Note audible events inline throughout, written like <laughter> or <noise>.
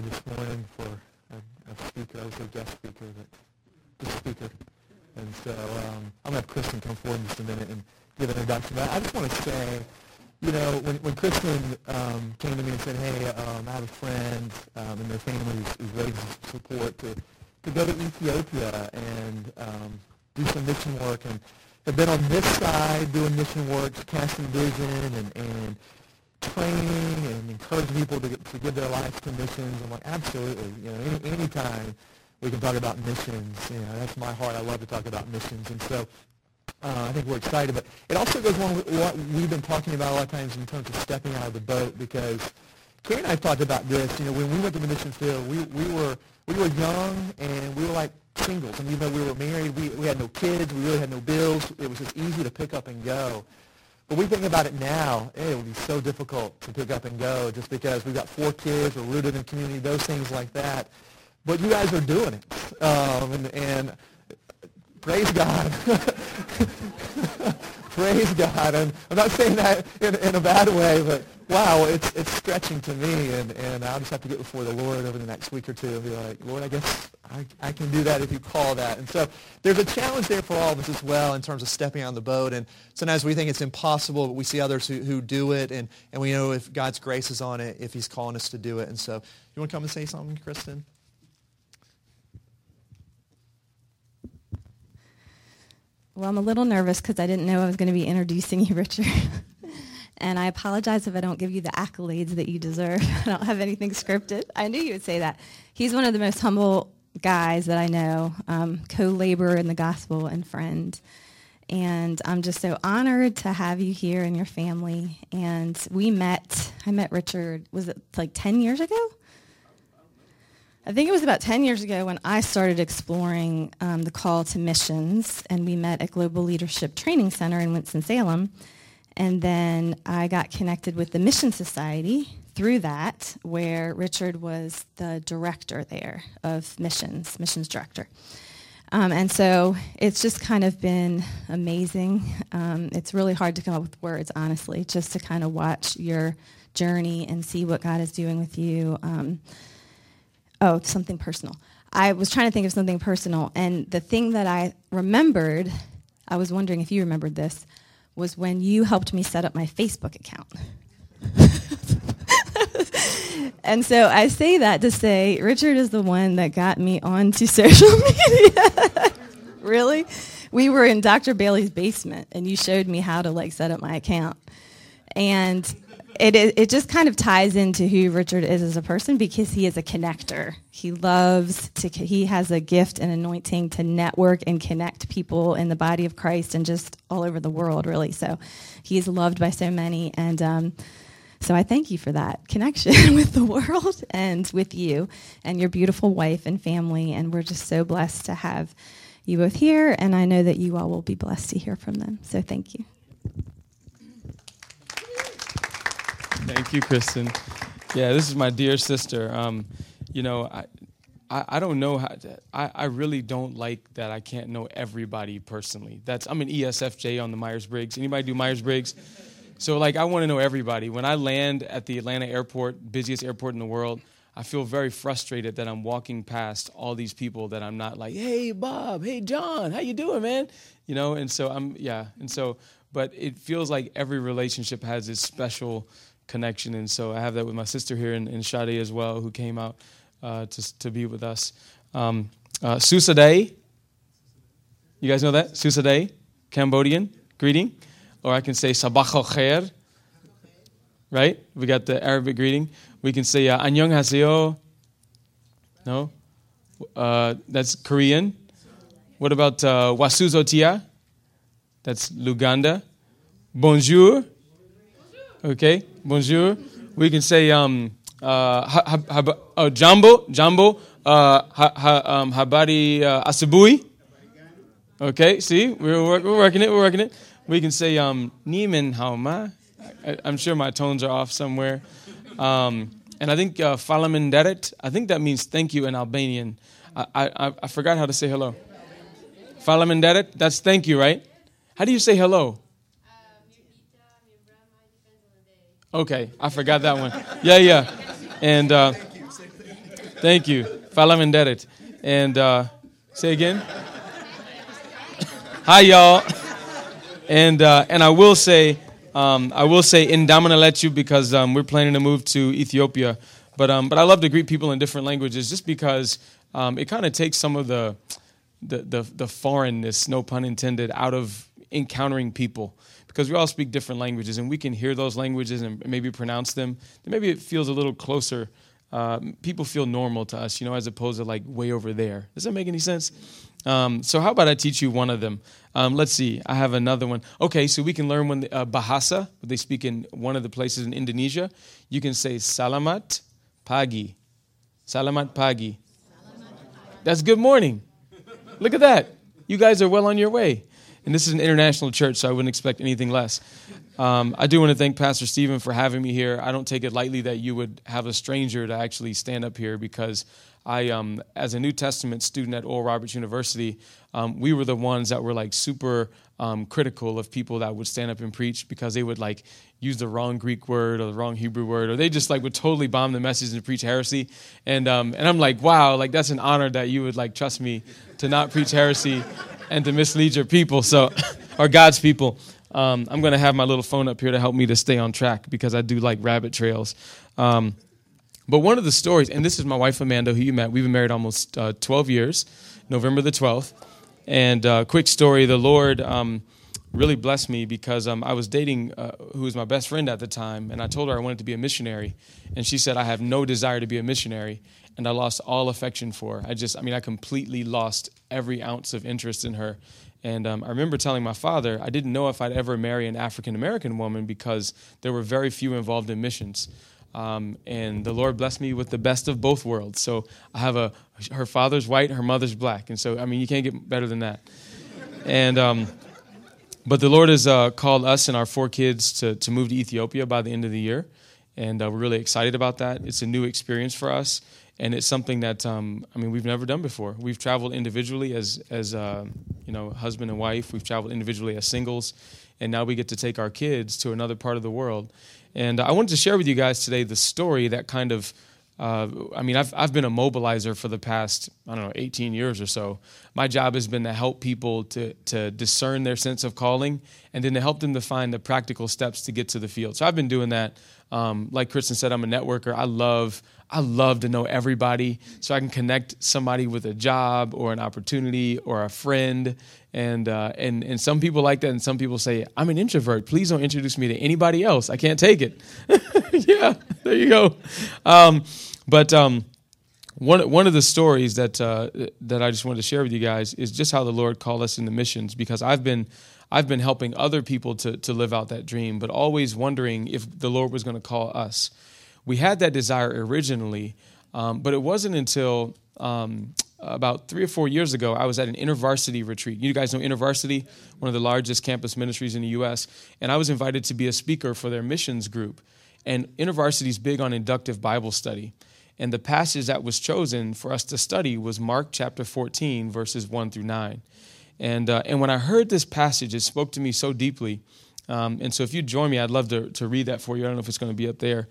here this morning for a, a speaker. I was a guest speaker, but the speaker. And so um, I'm going to have Kristen come forward in just a minute and give an introduction. But I just want to say, you know, when, when Kristen um, came to me and said, hey, um, I have a friend um, and their family is, is to support to, to go to Ethiopia and um, do some mission work and have been on this side doing mission work, casting vision and, and training and encouraging people to, get, to give their lives to missions. I'm like, absolutely. You know, any, anytime we can talk about missions, you know, that's my heart. I love to talk about missions. And so uh, I think we're excited. But it also goes along with what we've been talking about a lot of times in terms of stepping out of the boat because Carrie and I talked about this. You know, when we went to the mission field, we, we were we were young and we were like singles. And even though we were married, we, we had no kids, we really had no bills. It was just easy to pick up and go. But we think about it now, it would be so difficult to pick up and go just because we've got four kids, we're rooted in community, those things like that. But you guys are doing it. Um, and, and praise God. <laughs> praise God. And I'm not saying that in, in a bad way, but wow, it's, it's stretching to me. And, and I'll just have to get before the Lord over the next week or two and be like, Lord, I guess I, I can do that if you call that. And so there's a challenge there for all of us as well in terms of stepping on the boat. And sometimes we think it's impossible, but we see others who, who do it. And, and we know if God's grace is on it, if he's calling us to do it. And so you want to come and say something, Kristen? Well, I'm a little nervous because I didn't know I was going to be introducing you, <laughs> Richard. and I apologize if I don't give you the accolades that you deserve. <laughs> I don't have anything scripted. I knew you would say that. He's one of the most humble guys that I know, um, co-laborer in the gospel and friend. And I'm just so honored to have you here and your family. And we met, I met Richard, was it like 10 years ago? I think it was about 10 years ago when I started exploring um, the call to missions, and we met at Global Leadership Training Center in Winston-Salem. And then I got connected with the Mission Society through that, where Richard was the director there of missions, missions director. Um, and so it's just kind of been amazing. Um, it's really hard to come up with words, honestly, just to kind of watch your journey and see what God is doing with you. Um, oh, something personal. I was trying to think of something personal, and the thing that I remembered, I was wondering if you remembered this, was when you helped me set up my Facebook account. <laughs> and so I say that to say Richard is the one that got me onto <laughs> social media. really? We were in Dr. Bailey's basement and you showed me how to like set up my account. And it, it just kind of ties into who Richard is as a person because he is a connector. He loves to, he has a gift and anointing to network and connect people in the body of Christ and just all over the world, really. So he is loved by so many. And um, so I thank you for that connection <laughs> with the world and with you and your beautiful wife and family. And we're just so blessed to have you both here. And I know that you all will be blessed to hear from them. So thank you. Thank you, Kristen. Yeah, this is my dear sister. Um, you know, I, I, I, don't know how. To, I, I really don't like that. I can't know everybody personally. That's I'm an ESFJ on the Myers Briggs. Anybody do Myers Briggs? So like, I want to know everybody. When I land at the Atlanta airport, busiest airport in the world, I feel very frustrated that I'm walking past all these people that I'm not like, hey Bob, hey John, how you doing, man? You know, and so I'm yeah, and so, but it feels like every relationship has its special connection. And so I have that with my sister here in, in Sade as well, who came out uh, to, to be with us. Um, uh, Susadei. You guys know that? Susadei, Cambodian greeting. Or I can say Sabah al khair. Right? We got the Arabic greeting. We can say uh, haseo. No? Uh, that's Korean. What about uh, Wasuzotia? That's Luganda. Bonjour. Okay, bonjour. We can say um, uh, ha, ha, ha, uh, jambo, jambo, uh, um, habari uh, asibui. Okay, see, we're, we're working it, we're working it. We can say um, Niemen hauma. I'm sure my tones are off somewhere. Um, and I think uh, Falaminderet, I think that means thank you in Albanian. I, I, I forgot how to say hello. Falaminderet, that's thank you, right? How do you say hello? Okay, I forgot that one. Yeah, yeah. And uh, Thank you. Fala Menderet. And uh, say again. Hi, y'all. And uh, and I will say, um, I will say in Damanalechu because um, we're planning to move to Ethiopia. But um, but I love to greet people in different languages just because um, it kind of takes some of the, the the the foreignness, no pun intended, out of encountering people because we all speak different languages and we can hear those languages and maybe pronounce them. Then maybe it feels a little closer. Uh, people feel normal to us, you know, as opposed to like way over there. Does that make any sense? Um, so how about I teach you one of them? Um, let's see. I have another one. Okay, so we can learn when the, uh, Bahasa, they speak in one of the places in Indonesia. You can say Salamat pagi. Salamat pagi. That's good morning. Look at that. You guys are well on your way. And this is an international church, so I wouldn't expect anything less. Um, I do want to thank Pastor Stephen for having me here. I don't take it lightly that you would have a stranger to actually stand up here because I, um, as a New Testament student at Oral Roberts University, um, we were the ones that were like super um, critical of people that would stand up and preach because they would like use the wrong Greek word or the wrong Hebrew word, or they just like would totally bomb the message and preach heresy. And um, and I'm like, wow, like that's an honor that you would like trust me to not preach heresy and to mislead your people, so <laughs> or God's people. Um, I'm going to have my little phone up here to help me to stay on track because I do like rabbit trails. Um, but one of the stories, and this is my wife Amanda, who you met. We've been married almost uh, 12 years, November the 12th. And uh, quick story: the Lord um, really blessed me because um, I was dating uh, who was my best friend at the time, and I told her I wanted to be a missionary, and she said I have no desire to be a missionary, and I lost all affection for her. I just, I mean, I completely lost every ounce of interest in her. And um, I remember telling my father I didn't know if I'd ever marry an African American woman because there were very few involved in missions. Um, and the Lord blessed me with the best of both worlds. So I have a her father's white, her mother's black, and so I mean you can't get better than that. And um, but the Lord has uh, called us and our four kids to to move to Ethiopia by the end of the year, and uh, we're really excited about that. It's a new experience for us, and it's something that um, I mean we've never done before. We've traveled individually as as uh, you know husband and wife. We've traveled individually as singles, and now we get to take our kids to another part of the world and I wanted to share with you guys today the story that kind of, uh, I mean, I've, I've been a mobilizer for the past, I don't know, 18 years or so. My job has been to help people to, to discern their sense of calling and then to help them to find the practical steps to get to the field. So I've been doing that. Um, like Kristen said, I'm a networker. I love, I love to know everybody so I can connect somebody with a job or an opportunity or a friend and uh, and and some people like that, and some people say, "I'm an introvert. Please don't introduce me to anybody else. I can't take it." <laughs> yeah, there you go. Um, but um, one one of the stories that uh, that I just wanted to share with you guys is just how the Lord called us into missions because I've been I've been helping other people to to live out that dream, but always wondering if the Lord was going to call us. We had that desire originally, um, but it wasn't until um, about three or four years ago, I was at an InterVarsity retreat. You guys know InterVarsity, one of the largest campus ministries in the U.S., and I was invited to be a speaker for their missions group. And InterVarsity is big on inductive Bible study. And the passage that was chosen for us to study was Mark chapter 14, verses 1 through 9. And, uh, and when I heard this passage, it spoke to me so deeply. Um, and so if you join me, I'd love to, to read that for you. I don't know if it's going to be up there.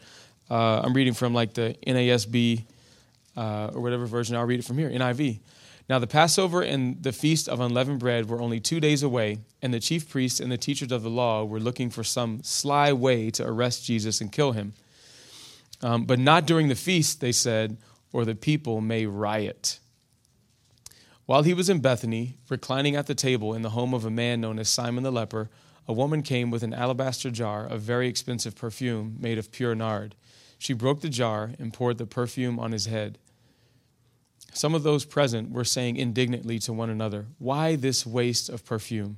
Uh, I'm reading from like the NASB uh, or whatever version, I'll read it from here, NIV. Now, the Passover and the Feast of Unleavened Bread were only two days away, and the chief priests and the teachers of the law were looking for some sly way to arrest Jesus and kill him. Um, but not during the feast, they said, or the people may riot. While he was in Bethany, reclining at the table in the home of a man known as Simon the leper, a woman came with an alabaster jar of very expensive perfume made of pure nard. She broke the jar and poured the perfume on his head. Some of those present were saying indignantly to one another, Why this waste of perfume?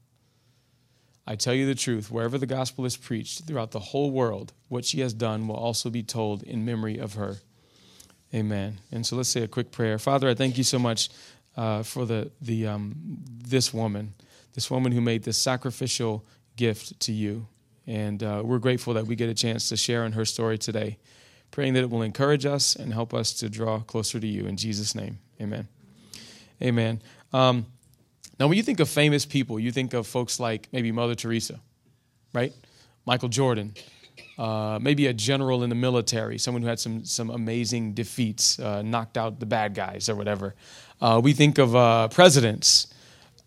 I tell you the truth, wherever the gospel is preached throughout the whole world, what she has done will also be told in memory of her. Amen. And so let's say a quick prayer. Father, I thank you so much uh, for the the um, this woman, this woman who made this sacrificial gift to you. And uh, we're grateful that we get a chance to share in her story today, praying that it will encourage us and help us to draw closer to you. In Jesus' name, amen. Amen. Um, now, when you think of famous people, you think of folks like maybe Mother Teresa, right? Michael Jordan, uh, maybe a general in the military, someone who had some, some amazing defeats, uh, knocked out the bad guys or whatever. Uh, we think of uh, presidents,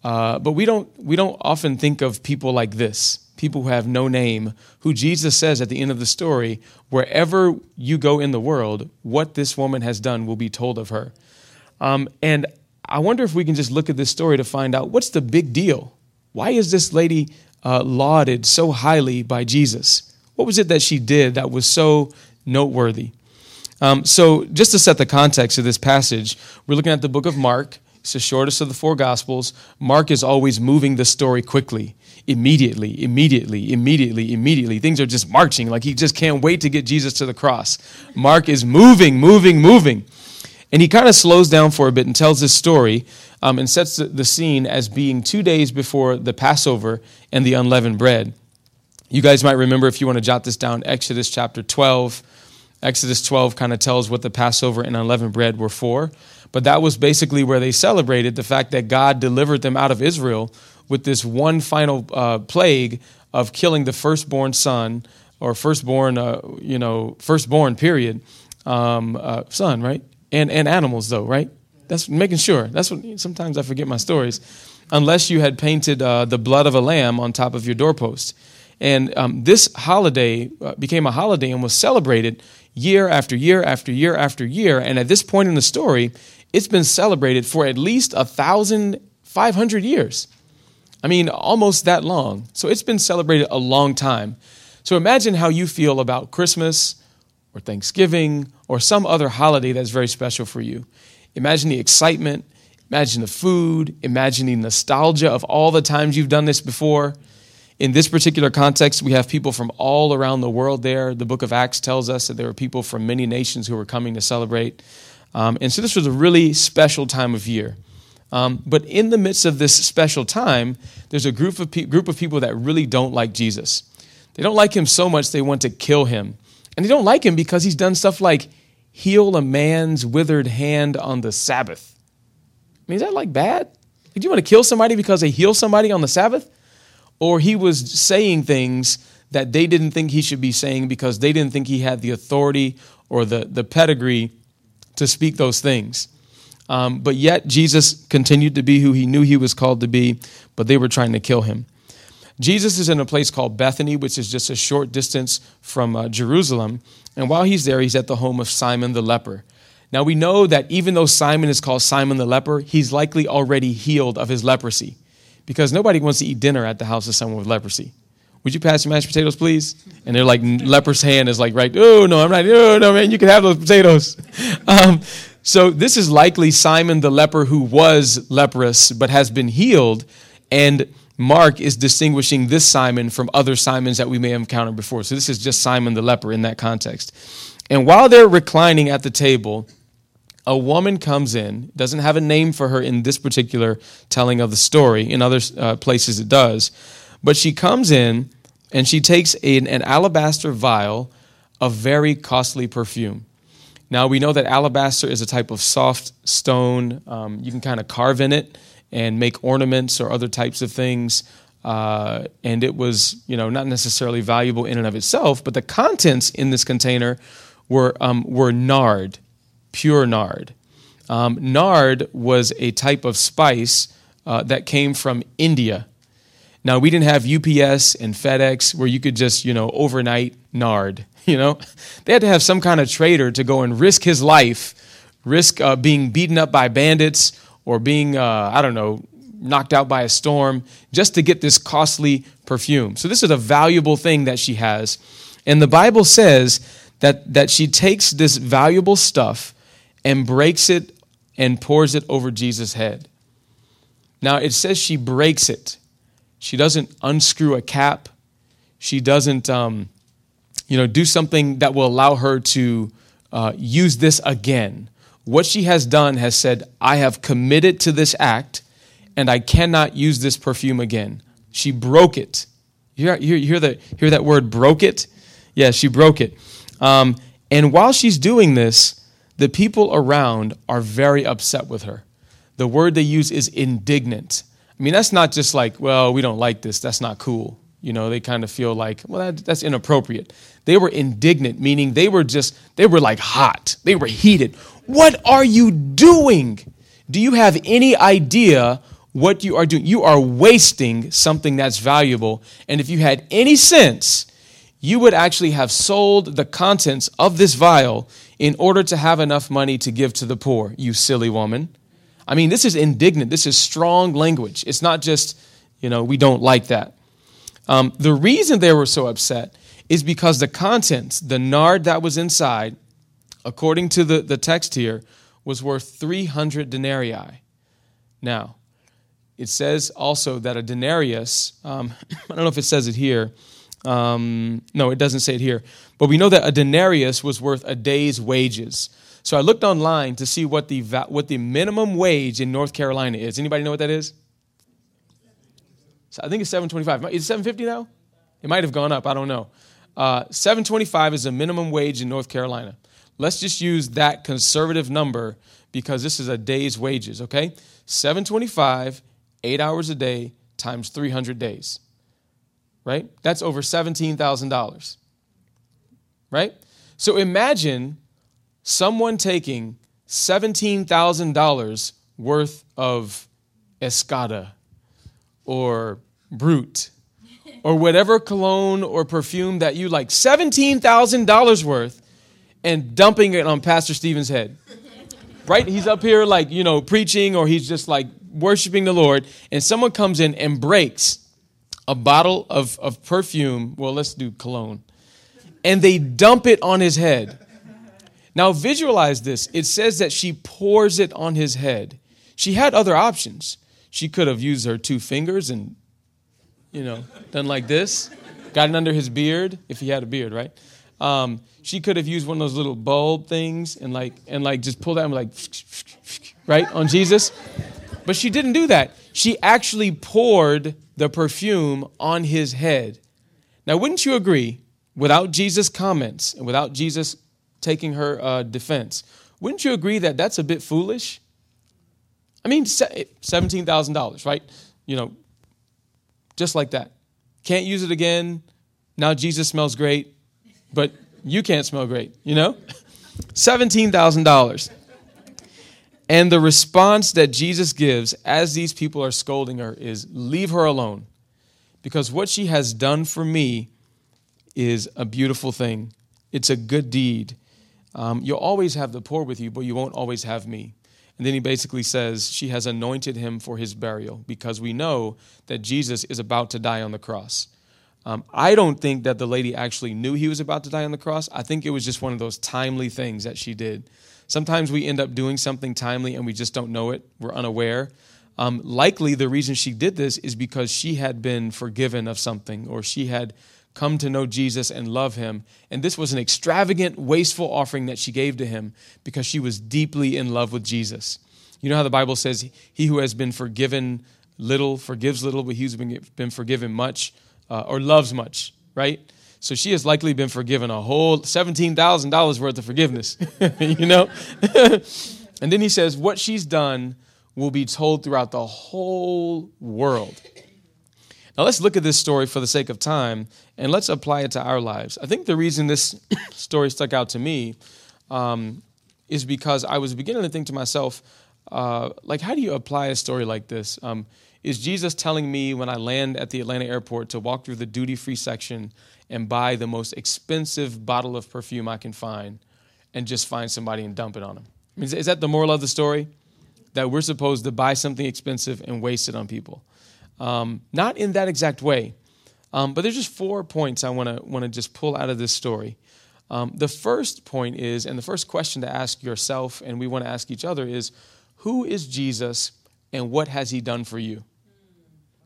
uh, but we don't, we don't often think of people like this people who have no name, who Jesus says at the end of the story, wherever you go in the world, what this woman has done will be told of her. Um, and I wonder if we can just look at this story to find out what's the big deal? Why is this lady uh, lauded so highly by Jesus? What was it that she did that was so noteworthy? Um, so, just to set the context of this passage, we're looking at the book of Mark. It's the shortest of the four gospels. Mark is always moving the story quickly, immediately, immediately, immediately, immediately. Things are just marching, like he just can't wait to get Jesus to the cross. Mark is moving, moving, moving. And he kind of slows down for a bit and tells this story um, and sets the scene as being two days before the Passover and the unleavened bread. You guys might remember, if you want to jot this down, Exodus chapter 12. Exodus 12 kind of tells what the Passover and unleavened bread were for. But that was basically where they celebrated the fact that God delivered them out of Israel with this one final uh, plague of killing the firstborn son or firstborn, uh, you know, firstborn period, um, uh, son, right? And, and animals, though, right? That's making sure. That's what sometimes I forget my stories. Unless you had painted uh, the blood of a lamb on top of your doorpost. And um, this holiday uh, became a holiday and was celebrated year after year after year after year. And at this point in the story, it's been celebrated for at least a thousand five hundred years. I mean, almost that long. So it's been celebrated a long time. So imagine how you feel about Christmas or Thanksgiving or some other holiday that's very special for you. Imagine the excitement, imagine the food, imagine the nostalgia of all the times you've done this before. In this particular context, we have people from all around the world there. The book of Acts tells us that there were people from many nations who were coming to celebrate. Um, and so this was a really special time of year. Um, but in the midst of this special time, there's a group of, pe- group of people that really don't like Jesus. They don't like him so much they want to kill him. And they don't like him because he's done stuff like heal a man's withered hand on the Sabbath. I mean, is that like bad? Did you want to kill somebody because they heal somebody on the Sabbath? Or he was saying things that they didn't think he should be saying because they didn't think he had the authority or the, the pedigree to speak those things. Um, but yet, Jesus continued to be who he knew he was called to be, but they were trying to kill him. Jesus is in a place called Bethany, which is just a short distance from uh, Jerusalem. And while he's there, he's at the home of Simon the leper. Now we know that even though Simon is called Simon the leper, he's likely already healed of his leprosy because nobody wants to eat dinner at the house of someone with leprosy. Would you pass your mashed potatoes, please? And they're like, leper's hand is like, right, oh, no, I'm not, oh, no, man, you can have those potatoes. <laughs> Um, so this is likely Simon the leper who was leprous but has been healed. And Mark is distinguishing this Simon from other Simons that we may have encountered before. So this is just Simon the leper in that context. And while they're reclining at the table, a woman comes in, doesn't have a name for her in this particular telling of the story. In other uh, places it does. But she comes in and she takes an, an alabaster vial of very costly perfume. Now we know that alabaster is a type of soft stone. Um, you can kind of carve in it and make ornaments or other types of things. Uh, and it was, you know, not necessarily valuable in and of itself, but the contents in this container were um, were nard, pure nard. Um, nard was a type of spice uh, that came from India. Now we didn't have UPS and FedEx where you could just, you know, overnight nard. <laughs> You know, they had to have some kind of trader to go and risk his life, risk uh, being beaten up by bandits or being, uh, I don't know, knocked out by a storm just to get this costly perfume. So, this is a valuable thing that she has. And the Bible says that, that she takes this valuable stuff and breaks it and pours it over Jesus' head. Now, it says she breaks it. She doesn't unscrew a cap. She doesn't, um, you know, do something that will allow her to uh, use this again what she has done has said, I have committed to this act, and I cannot use this perfume again. She broke it. You hear, you hear, the, hear that word, broke it? Yeah, she broke it. Um, and while she's doing this, the people around are very upset with her. The word they use is indignant. I mean, that's not just like, well, we don't like this, that's not cool. You know, they kind of feel like, well, that, that's inappropriate. They were indignant, meaning they were just, they were like hot. They were heated. What are you doing? Do you have any idea what you are doing? You are wasting something that's valuable. And if you had any sense, you would actually have sold the contents of this vial in order to have enough money to give to the poor, you silly woman. I mean, this is indignant. This is strong language. It's not just, you know, we don't like that. Um, the reason they were so upset is because the contents, the nard that was inside, according to the, the text here, was worth 300 denarii. Now, it says also that a denarius, um, <coughs> I don't know if it says it here. Um, no, it doesn't say it here. But we know that a denarius was worth a day's wages. So I looked online to see what the, what the minimum wage in North Carolina is. Anybody know what that is? So I think it's 725. Is it 750 now? It might have gone up. I don't know. Uh, 725 is the minimum wage in North Carolina. Let's just use that conservative number because this is a day's wages, okay? 725, eight hours a day times 300 days, right? That's over $17,000, right? So imagine someone taking $17,000 worth of Escada or Brut or whatever cologne or perfume that you like, $17,000 worth, and dumping it on Pastor Stephen's head. Right? He's up here, like, you know, preaching, or he's just like worshiping the Lord, and someone comes in and breaks a bottle of, of perfume. Well, let's do cologne. And they dump it on his head. Now, visualize this. It says that she pours it on his head. She had other options. She could have used her two fingers and you know, done like this, gotten under his beard, if he had a beard, right? Um, she could have used one of those little bulb things and like and like just pull that and like right on Jesus. But she didn't do that. She actually poured the perfume on his head. Now, wouldn't you agree, without Jesus' comments and without Jesus taking her uh, defense, wouldn't you agree that that's a bit foolish? I mean, $17,000, right? You know, just like that. Can't use it again. Now Jesus smells great, but you can't smell great, you know? <laughs> $17,000. And the response that Jesus gives as these people are scolding her is leave her alone. Because what she has done for me is a beautiful thing, it's a good deed. Um, you'll always have the poor with you, but you won't always have me. And then he basically says, She has anointed him for his burial because we know that Jesus is about to die on the cross. Um, I don't think that the lady actually knew he was about to die on the cross. I think it was just one of those timely things that she did. Sometimes we end up doing something timely and we just don't know it, we're unaware. Um, likely, the reason she did this is because she had been forgiven of something or she had come to know Jesus and love him. And this was an extravagant, wasteful offering that she gave to him because she was deeply in love with Jesus. You know how the Bible says, He who has been forgiven little forgives little, but he who's been forgiven much uh, or loves much, right? So she has likely been forgiven a whole $17,000 worth of forgiveness, <laughs> you know? <laughs> and then he says, What she's done will be told throughout the whole world. Now, let's look at this story for the sake of time and let's apply it to our lives. I think the reason this <coughs> story stuck out to me um, is because I was beginning to think to myself, uh, like, how do you apply a story like this? Um, is Jesus telling me when I land at the Atlanta airport to walk through the duty free section and buy the most expensive bottle of perfume I can find and just find somebody and dump it on them? I mean, is that the moral of the story? That we're supposed to buy something expensive and waste it on people? Um, not in that exact way. Um, but there's just four points I want to just pull out of this story. Um, the first point is, and the first question to ask yourself, and we want to ask each other, is who is Jesus and what has he done for you?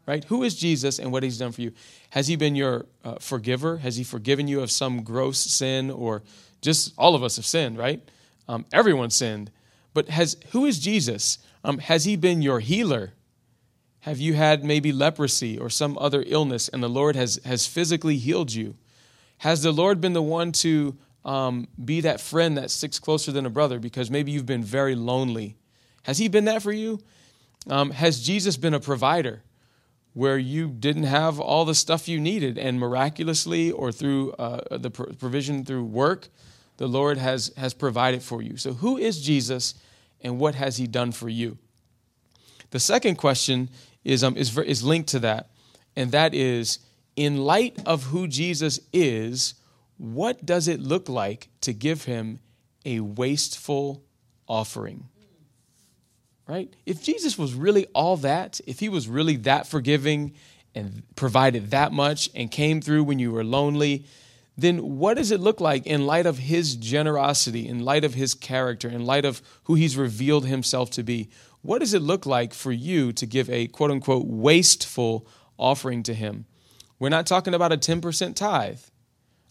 Right? Who is Jesus and what he's done for you? Has he been your uh, forgiver? Has he forgiven you of some gross sin or just all of us have sinned, right? Um, everyone sinned. But has who is Jesus? Um, has he been your healer? Have you had maybe leprosy or some other illness and the Lord has, has physically healed you? Has the Lord been the one to um, be that friend that sticks closer than a brother because maybe you've been very lonely? Has He been that for you? Um, has Jesus been a provider where you didn't have all the stuff you needed and miraculously or through uh, the provision through work, the Lord has, has provided for you? So, who is Jesus and what has He done for you? The second question is, um, is, is linked to that, and that is in light of who Jesus is, what does it look like to give him a wasteful offering? Right? If Jesus was really all that, if he was really that forgiving and provided that much and came through when you were lonely, then what does it look like in light of his generosity, in light of his character, in light of who he's revealed himself to be? What does it look like for you to give a quote unquote wasteful offering to him? We're not talking about a 10% tithe,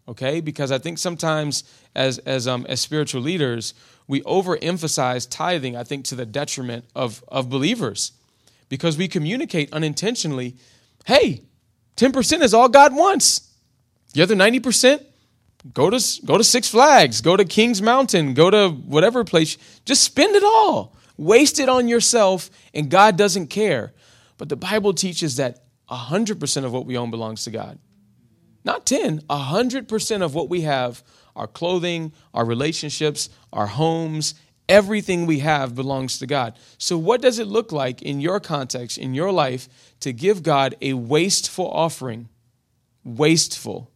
okay? Because I think sometimes as, as, um, as spiritual leaders, we overemphasize tithing, I think, to the detriment of, of believers because we communicate unintentionally hey, 10% is all God wants. The other 90%, go to, go to Six Flags, go to Kings Mountain, go to whatever place. Just spend it all. Waste it on yourself, and God doesn't care. But the Bible teaches that 100% of what we own belongs to God. Not 10, 100% of what we have, our clothing, our relationships, our homes, everything we have belongs to God. So, what does it look like in your context, in your life, to give God a wasteful offering? Wasteful.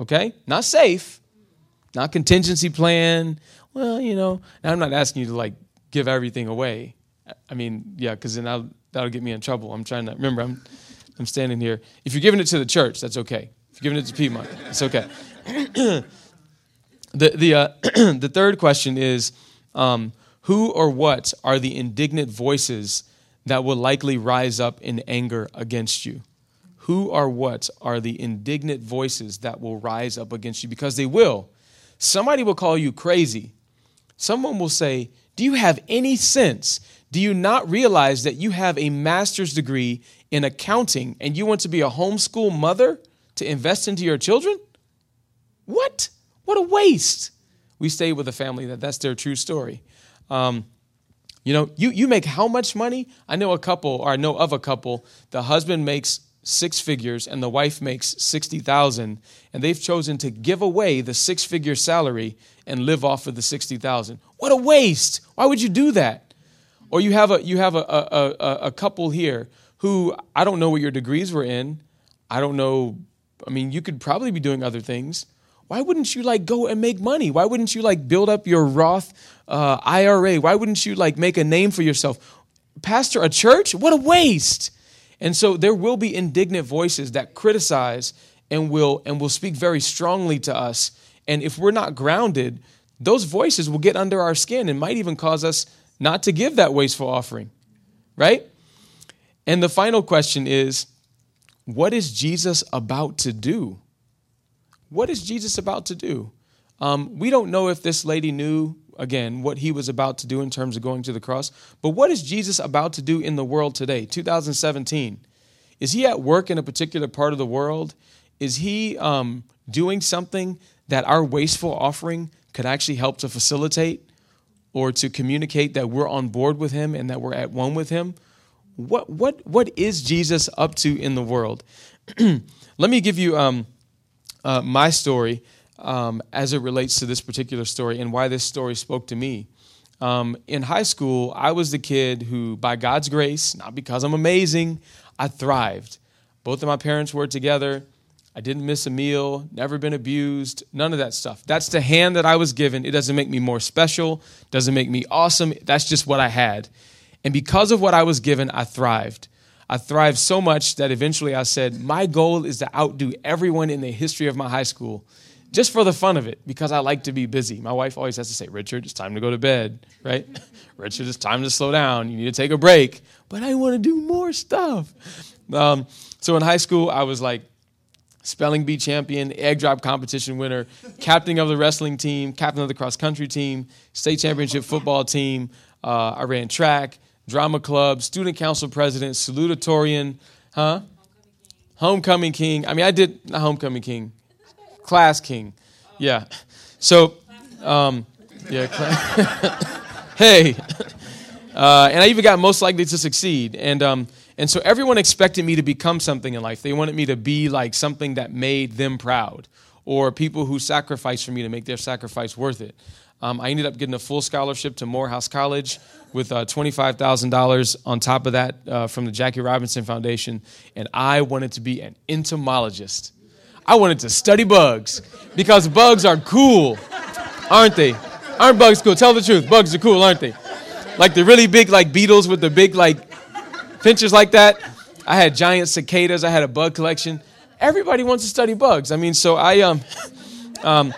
Okay? Not safe, not contingency plan. Well, you know, I'm not asking you to like give everything away. I mean, yeah, because then I'll, that'll get me in trouble. I'm trying to remember, I'm I'm standing here. If you're giving it to the church, that's okay. Giving it to Piedmont, it's okay. <clears throat> the the uh, <clears throat> the third question is, um, who or what are the indignant voices that will likely rise up in anger against you? Who or what are the indignant voices that will rise up against you? Because they will. Somebody will call you crazy. Someone will say, Do you have any sense? Do you not realize that you have a master's degree in accounting and you want to be a homeschool mother to invest into your children? What? What a waste. We stayed with a family that that's their true story. Um, you know, you, you make how much money? I know a couple, or I know of a couple, the husband makes six figures and the wife makes 60,000 and they've chosen to give away the six figure salary and live off of the 60,000. What a waste. Why would you do that? Or you have a you have a, a, a, a couple here who I don't know what your degrees were in. I don't know. I mean, you could probably be doing other things. Why wouldn't you like go and make money? Why wouldn't you like build up your Roth uh, IRA? Why wouldn't you like make a name for yourself? Pastor a church? What a waste. And so there will be indignant voices that criticize and will and will speak very strongly to us. And if we're not grounded, those voices will get under our skin and might even cause us not to give that wasteful offering. Right? And the final question is what is Jesus about to do? What is Jesus about to do? Um, we don't know if this lady knew, again, what he was about to do in terms of going to the cross, but what is Jesus about to do in the world today, 2017? Is he at work in a particular part of the world? Is he um, doing something that our wasteful offering could actually help to facilitate or to communicate that we're on board with him and that we're at one with him? What what what is Jesus up to in the world? <clears throat> Let me give you um, uh, my story um, as it relates to this particular story and why this story spoke to me. Um, in high school, I was the kid who, by God's grace, not because I'm amazing, I thrived. Both of my parents were together. I didn't miss a meal, never been abused, none of that stuff. That's the hand that I was given. It doesn't make me more special, doesn't make me awesome. That's just what I had. And because of what I was given, I thrived. I thrived so much that eventually I said, My goal is to outdo everyone in the history of my high school, just for the fun of it, because I like to be busy. My wife always has to say, Richard, it's time to go to bed, right? <laughs> Richard, it's time to slow down. You need to take a break. But I want to do more stuff. Um, so in high school, I was like spelling bee champion, egg drop competition winner, captain of the wrestling team, captain of the cross country team, state championship football team. Uh, I ran track drama club, student council president, salutatorian, huh? Homecoming king. I mean, I did not homecoming king, class king. Yeah. So, um, yeah. <laughs> hey. Uh, and I even got most likely to succeed. And, um, and so everyone expected me to become something in life. They wanted me to be like something that made them proud or people who sacrificed for me to make their sacrifice worth it. Um, I ended up getting a full scholarship to Morehouse College with uh, $25,000 on top of that uh, from the Jackie Robinson Foundation. And I wanted to be an entomologist. I wanted to study bugs because bugs are cool, aren't they? Aren't bugs cool? Tell the truth. Bugs are cool, aren't they? Like the really big like beetles with the big like pinchers like that. I had giant cicadas. I had a bug collection. Everybody wants to study bugs. I mean, so I um, <laughs> um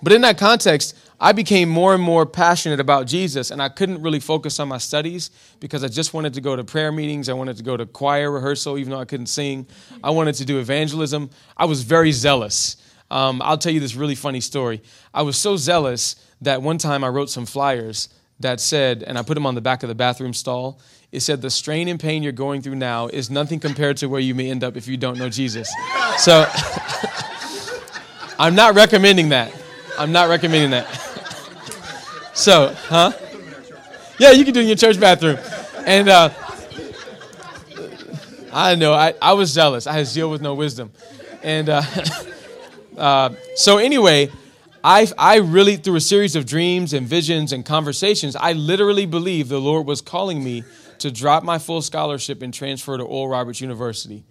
but in that context, I became more and more passionate about Jesus, and I couldn't really focus on my studies because I just wanted to go to prayer meetings. I wanted to go to choir rehearsal, even though I couldn't sing. I wanted to do evangelism. I was very zealous. Um, I'll tell you this really funny story. I was so zealous that one time I wrote some flyers that said, and I put them on the back of the bathroom stall. It said, The strain and pain you're going through now is nothing compared to where you may end up if you don't know Jesus. So <laughs> I'm not recommending that. I'm not recommending that. So, huh? Yeah, you can do it in your church bathroom. And uh, I know, I, I was zealous. I had zeal with no wisdom. And uh, <laughs> uh, so, anyway, I, I really, through a series of dreams and visions and conversations, I literally believe the Lord was calling me to drop my full scholarship and transfer to Oral Roberts University.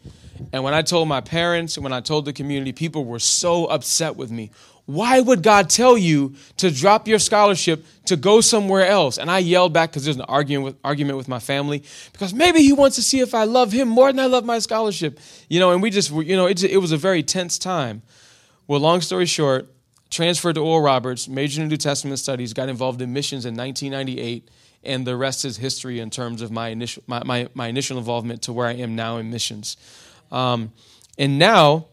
And when I told my parents and when I told the community, people were so upset with me. Why would God tell you to drop your scholarship to go somewhere else? And I yelled back because there's an argument with, argument with my family because maybe he wants to see if I love him more than I love my scholarship. You know, and we just, you know, it, it was a very tense time. Well, long story short, transferred to Oral Roberts, majored in New Testament studies, got involved in missions in 1998, and the rest is history in terms of my initial, my, my, my initial involvement to where I am now in missions. Um, and now,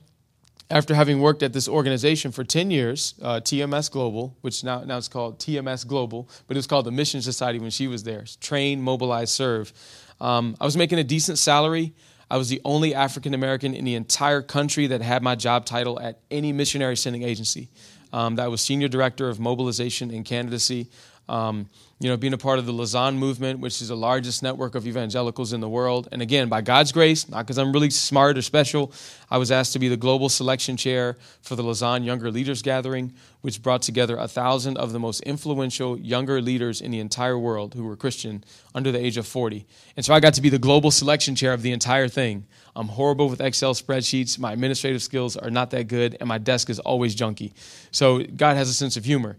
after having worked at this organization for 10 years, uh, TMS Global, which now, now it's called TMS Global, but it was called the Mission Society when she was there train, mobilize, serve. Um, I was making a decent salary. I was the only African American in the entire country that had my job title at any missionary sending agency um, that was senior director of mobilization and candidacy. Um, you know, being a part of the Lausanne movement, which is the largest network of evangelicals in the world. And again, by God's grace, not because I'm really smart or special, I was asked to be the global selection chair for the Lausanne Younger Leaders Gathering, which brought together a thousand of the most influential younger leaders in the entire world who were Christian under the age of 40. And so I got to be the global selection chair of the entire thing. I'm horrible with Excel spreadsheets. My administrative skills are not that good, and my desk is always junky. So God has a sense of humor.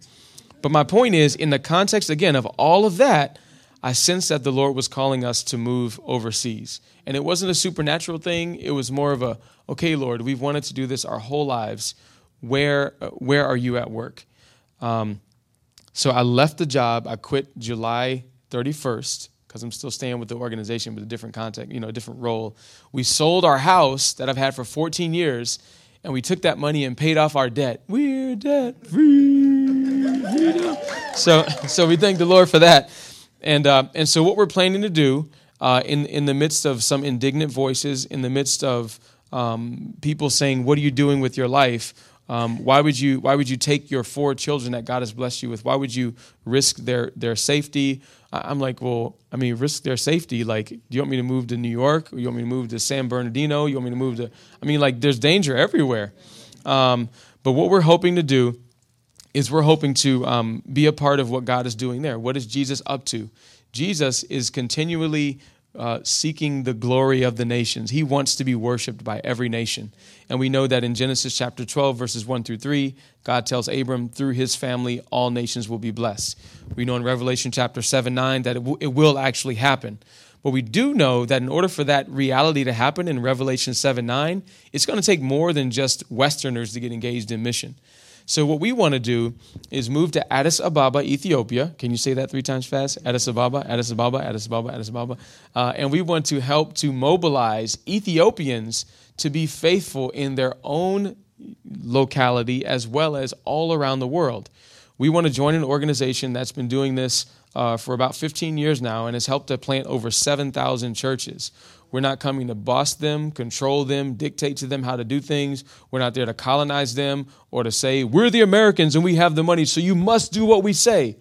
But my point is, in the context, again, of all of that, I sensed that the Lord was calling us to move overseas. And it wasn't a supernatural thing, it was more of a, okay, Lord, we've wanted to do this our whole lives. Where, where are you at work? Um, so I left the job. I quit July 31st because I'm still staying with the organization, but a different context, you know, a different role. We sold our house that I've had for 14 years, and we took that money and paid off our debt. We're debt free. So, so we thank the Lord for that. And, uh, and so, what we're planning to do uh, in, in the midst of some indignant voices, in the midst of um, people saying, What are you doing with your life? Um, why would you Why would you take your four children that God has blessed you with? Why would you risk their their safety? I'm like, well, I mean, risk their safety. Like, do you want me to move to New York? Or you want me to move to San Bernardino? You want me to move to? I mean, like, there's danger everywhere. Um, but what we're hoping to do is we're hoping to um, be a part of what God is doing there. What is Jesus up to? Jesus is continually uh, seeking the glory of the nations. He wants to be worshiped by every nation. And we know that in Genesis chapter 12, verses 1 through 3, God tells Abram, through his family, all nations will be blessed. We know in Revelation chapter 7, 9, that it, w- it will actually happen. But we do know that in order for that reality to happen in Revelation 7, 9, it's going to take more than just Westerners to get engaged in mission. So what we want to do is move to Addis Ababa, Ethiopia. Can you say that three times fast? Addis Ababa, Addis Ababa, Addis Ababa, Addis Ababa. Uh, and we want to help to mobilize Ethiopians to be faithful in their own locality as well as all around the world. We want to join an organization that's been doing this uh, for about 15 years now and has helped to plant over 7,000 churches. We're not coming to boss them, control them, dictate to them how to do things. We're not there to colonize them or to say, we're the Americans and we have the money, so you must do what we say.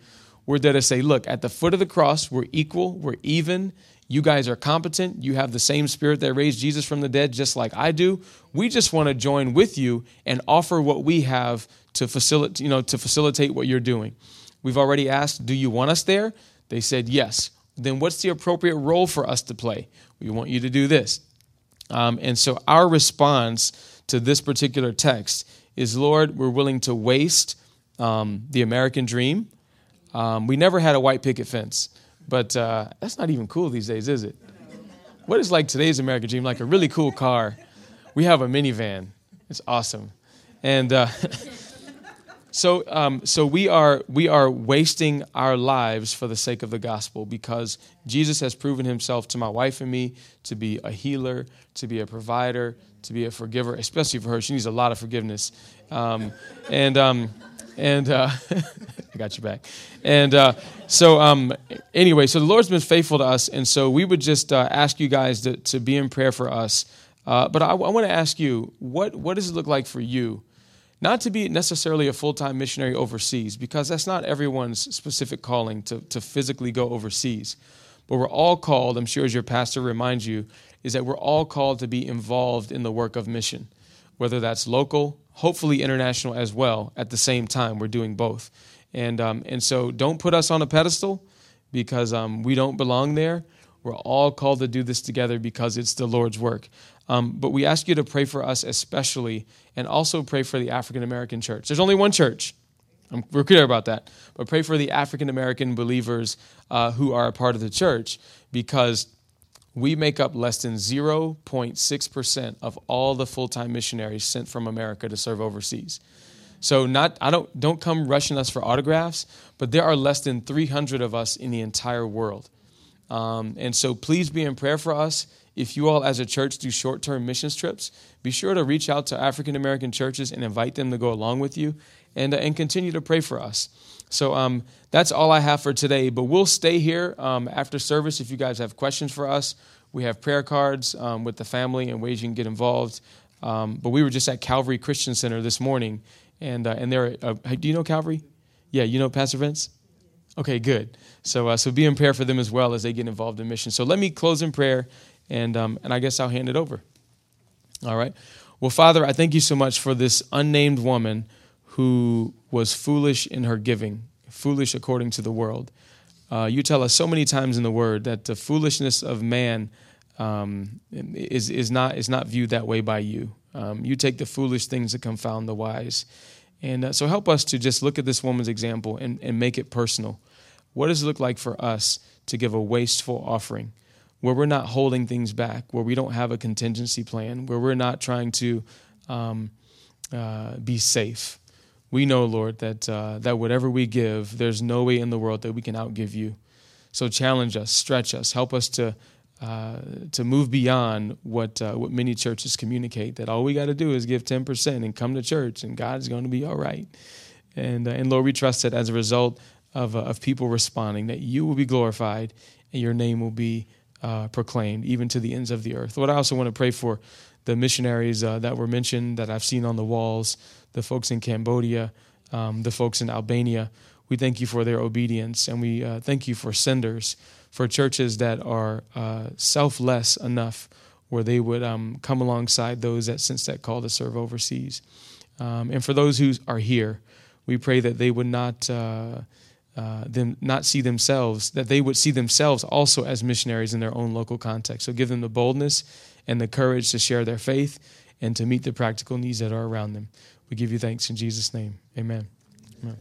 We're there to say, look, at the foot of the cross, we're equal, we're even. You guys are competent. You have the same spirit that raised Jesus from the dead, just like I do. We just want to join with you and offer what we have to facilitate, you know, to facilitate what you're doing. We've already asked, do you want us there? They said yes. Then what's the appropriate role for us to play? We want you to do this. Um, and so our response to this particular text is Lord, we're willing to waste um, the American dream. Um, we never had a white picket fence, but uh, that's not even cool these days, is it? What is like today's American dream? Like a really cool car. We have a minivan. It's awesome. And uh, <laughs> So, um, so we are we are wasting our lives for the sake of the gospel because Jesus has proven Himself to my wife and me to be a healer, to be a provider, to be a forgiver, especially for her. She needs a lot of forgiveness, um, and um, and uh, <laughs> I got you back. And uh, so um, anyway, so the Lord's been faithful to us, and so we would just uh, ask you guys to, to be in prayer for us. Uh, but I, I want to ask you, what what does it look like for you? Not to be necessarily a full time missionary overseas, because that's not everyone's specific calling to, to physically go overseas. But we're all called, I'm sure as your pastor reminds you, is that we're all called to be involved in the work of mission, whether that's local, hopefully international as well. At the same time, we're doing both. And, um, and so don't put us on a pedestal because um, we don't belong there. We're all called to do this together because it's the Lord's work. Um, but we ask you to pray for us especially, and also pray for the African American church. There's only one church. we're clear about that. But pray for the African American believers uh, who are a part of the church because we make up less than 0.6% of all the full-time missionaries sent from America to serve overseas. So not I don't don't come rushing us for autographs, but there are less than 300 of us in the entire world. Um, and so please be in prayer for us if you all as a church do short term missions trips, be sure to reach out to African American churches and invite them to go along with you and, uh, and continue to pray for us. So um, that's all I have for today, but we'll stay here um, after service if you guys have questions for us. We have prayer cards um, with the family and ways you can get involved. Um, but we were just at Calvary Christian Center this morning, and, uh, and there, uh, do you know Calvary? Yeah, you know Pastor Vince? Okay, good. So, uh, so be in prayer for them as well as they get involved in mission. So let me close in prayer and, um, and I guess I'll hand it over. All right. Well, Father, I thank you so much for this unnamed woman who was foolish in her giving, foolish according to the world. Uh, you tell us so many times in the Word that the foolishness of man um, is, is, not, is not viewed that way by you. Um, you take the foolish things to confound the wise. And uh, so help us to just look at this woman's example and, and make it personal. What does it look like for us to give a wasteful offering? Where we're not holding things back, where we don't have a contingency plan, where we're not trying to um, uh, be safe. We know, Lord, that uh, that whatever we give, there's no way in the world that we can outgive you. So challenge us, stretch us, help us to uh, to move beyond what uh, what many churches communicate. That all we got to do is give ten percent and come to church, and God is going to be all right. And uh, and Lord, we trust that as a result of uh, of people responding, that you will be glorified and your name will be uh, proclaimed, even to the ends of the earth. What I also want to pray for the missionaries uh, that were mentioned that I've seen on the walls, the folks in Cambodia, um, the folks in Albania. We thank you for their obedience, and we uh, thank you for senders, for churches that are uh, selfless enough where they would um, come alongside those that sense that call to serve overseas. Um, and for those who are here, we pray that they would not uh, uh, them not see themselves, that they would see themselves also as missionaries in their own local context. So give them the boldness and the courage to share their faith and to meet the practical needs that are around them. We give you thanks in Jesus' name. Amen. Amen.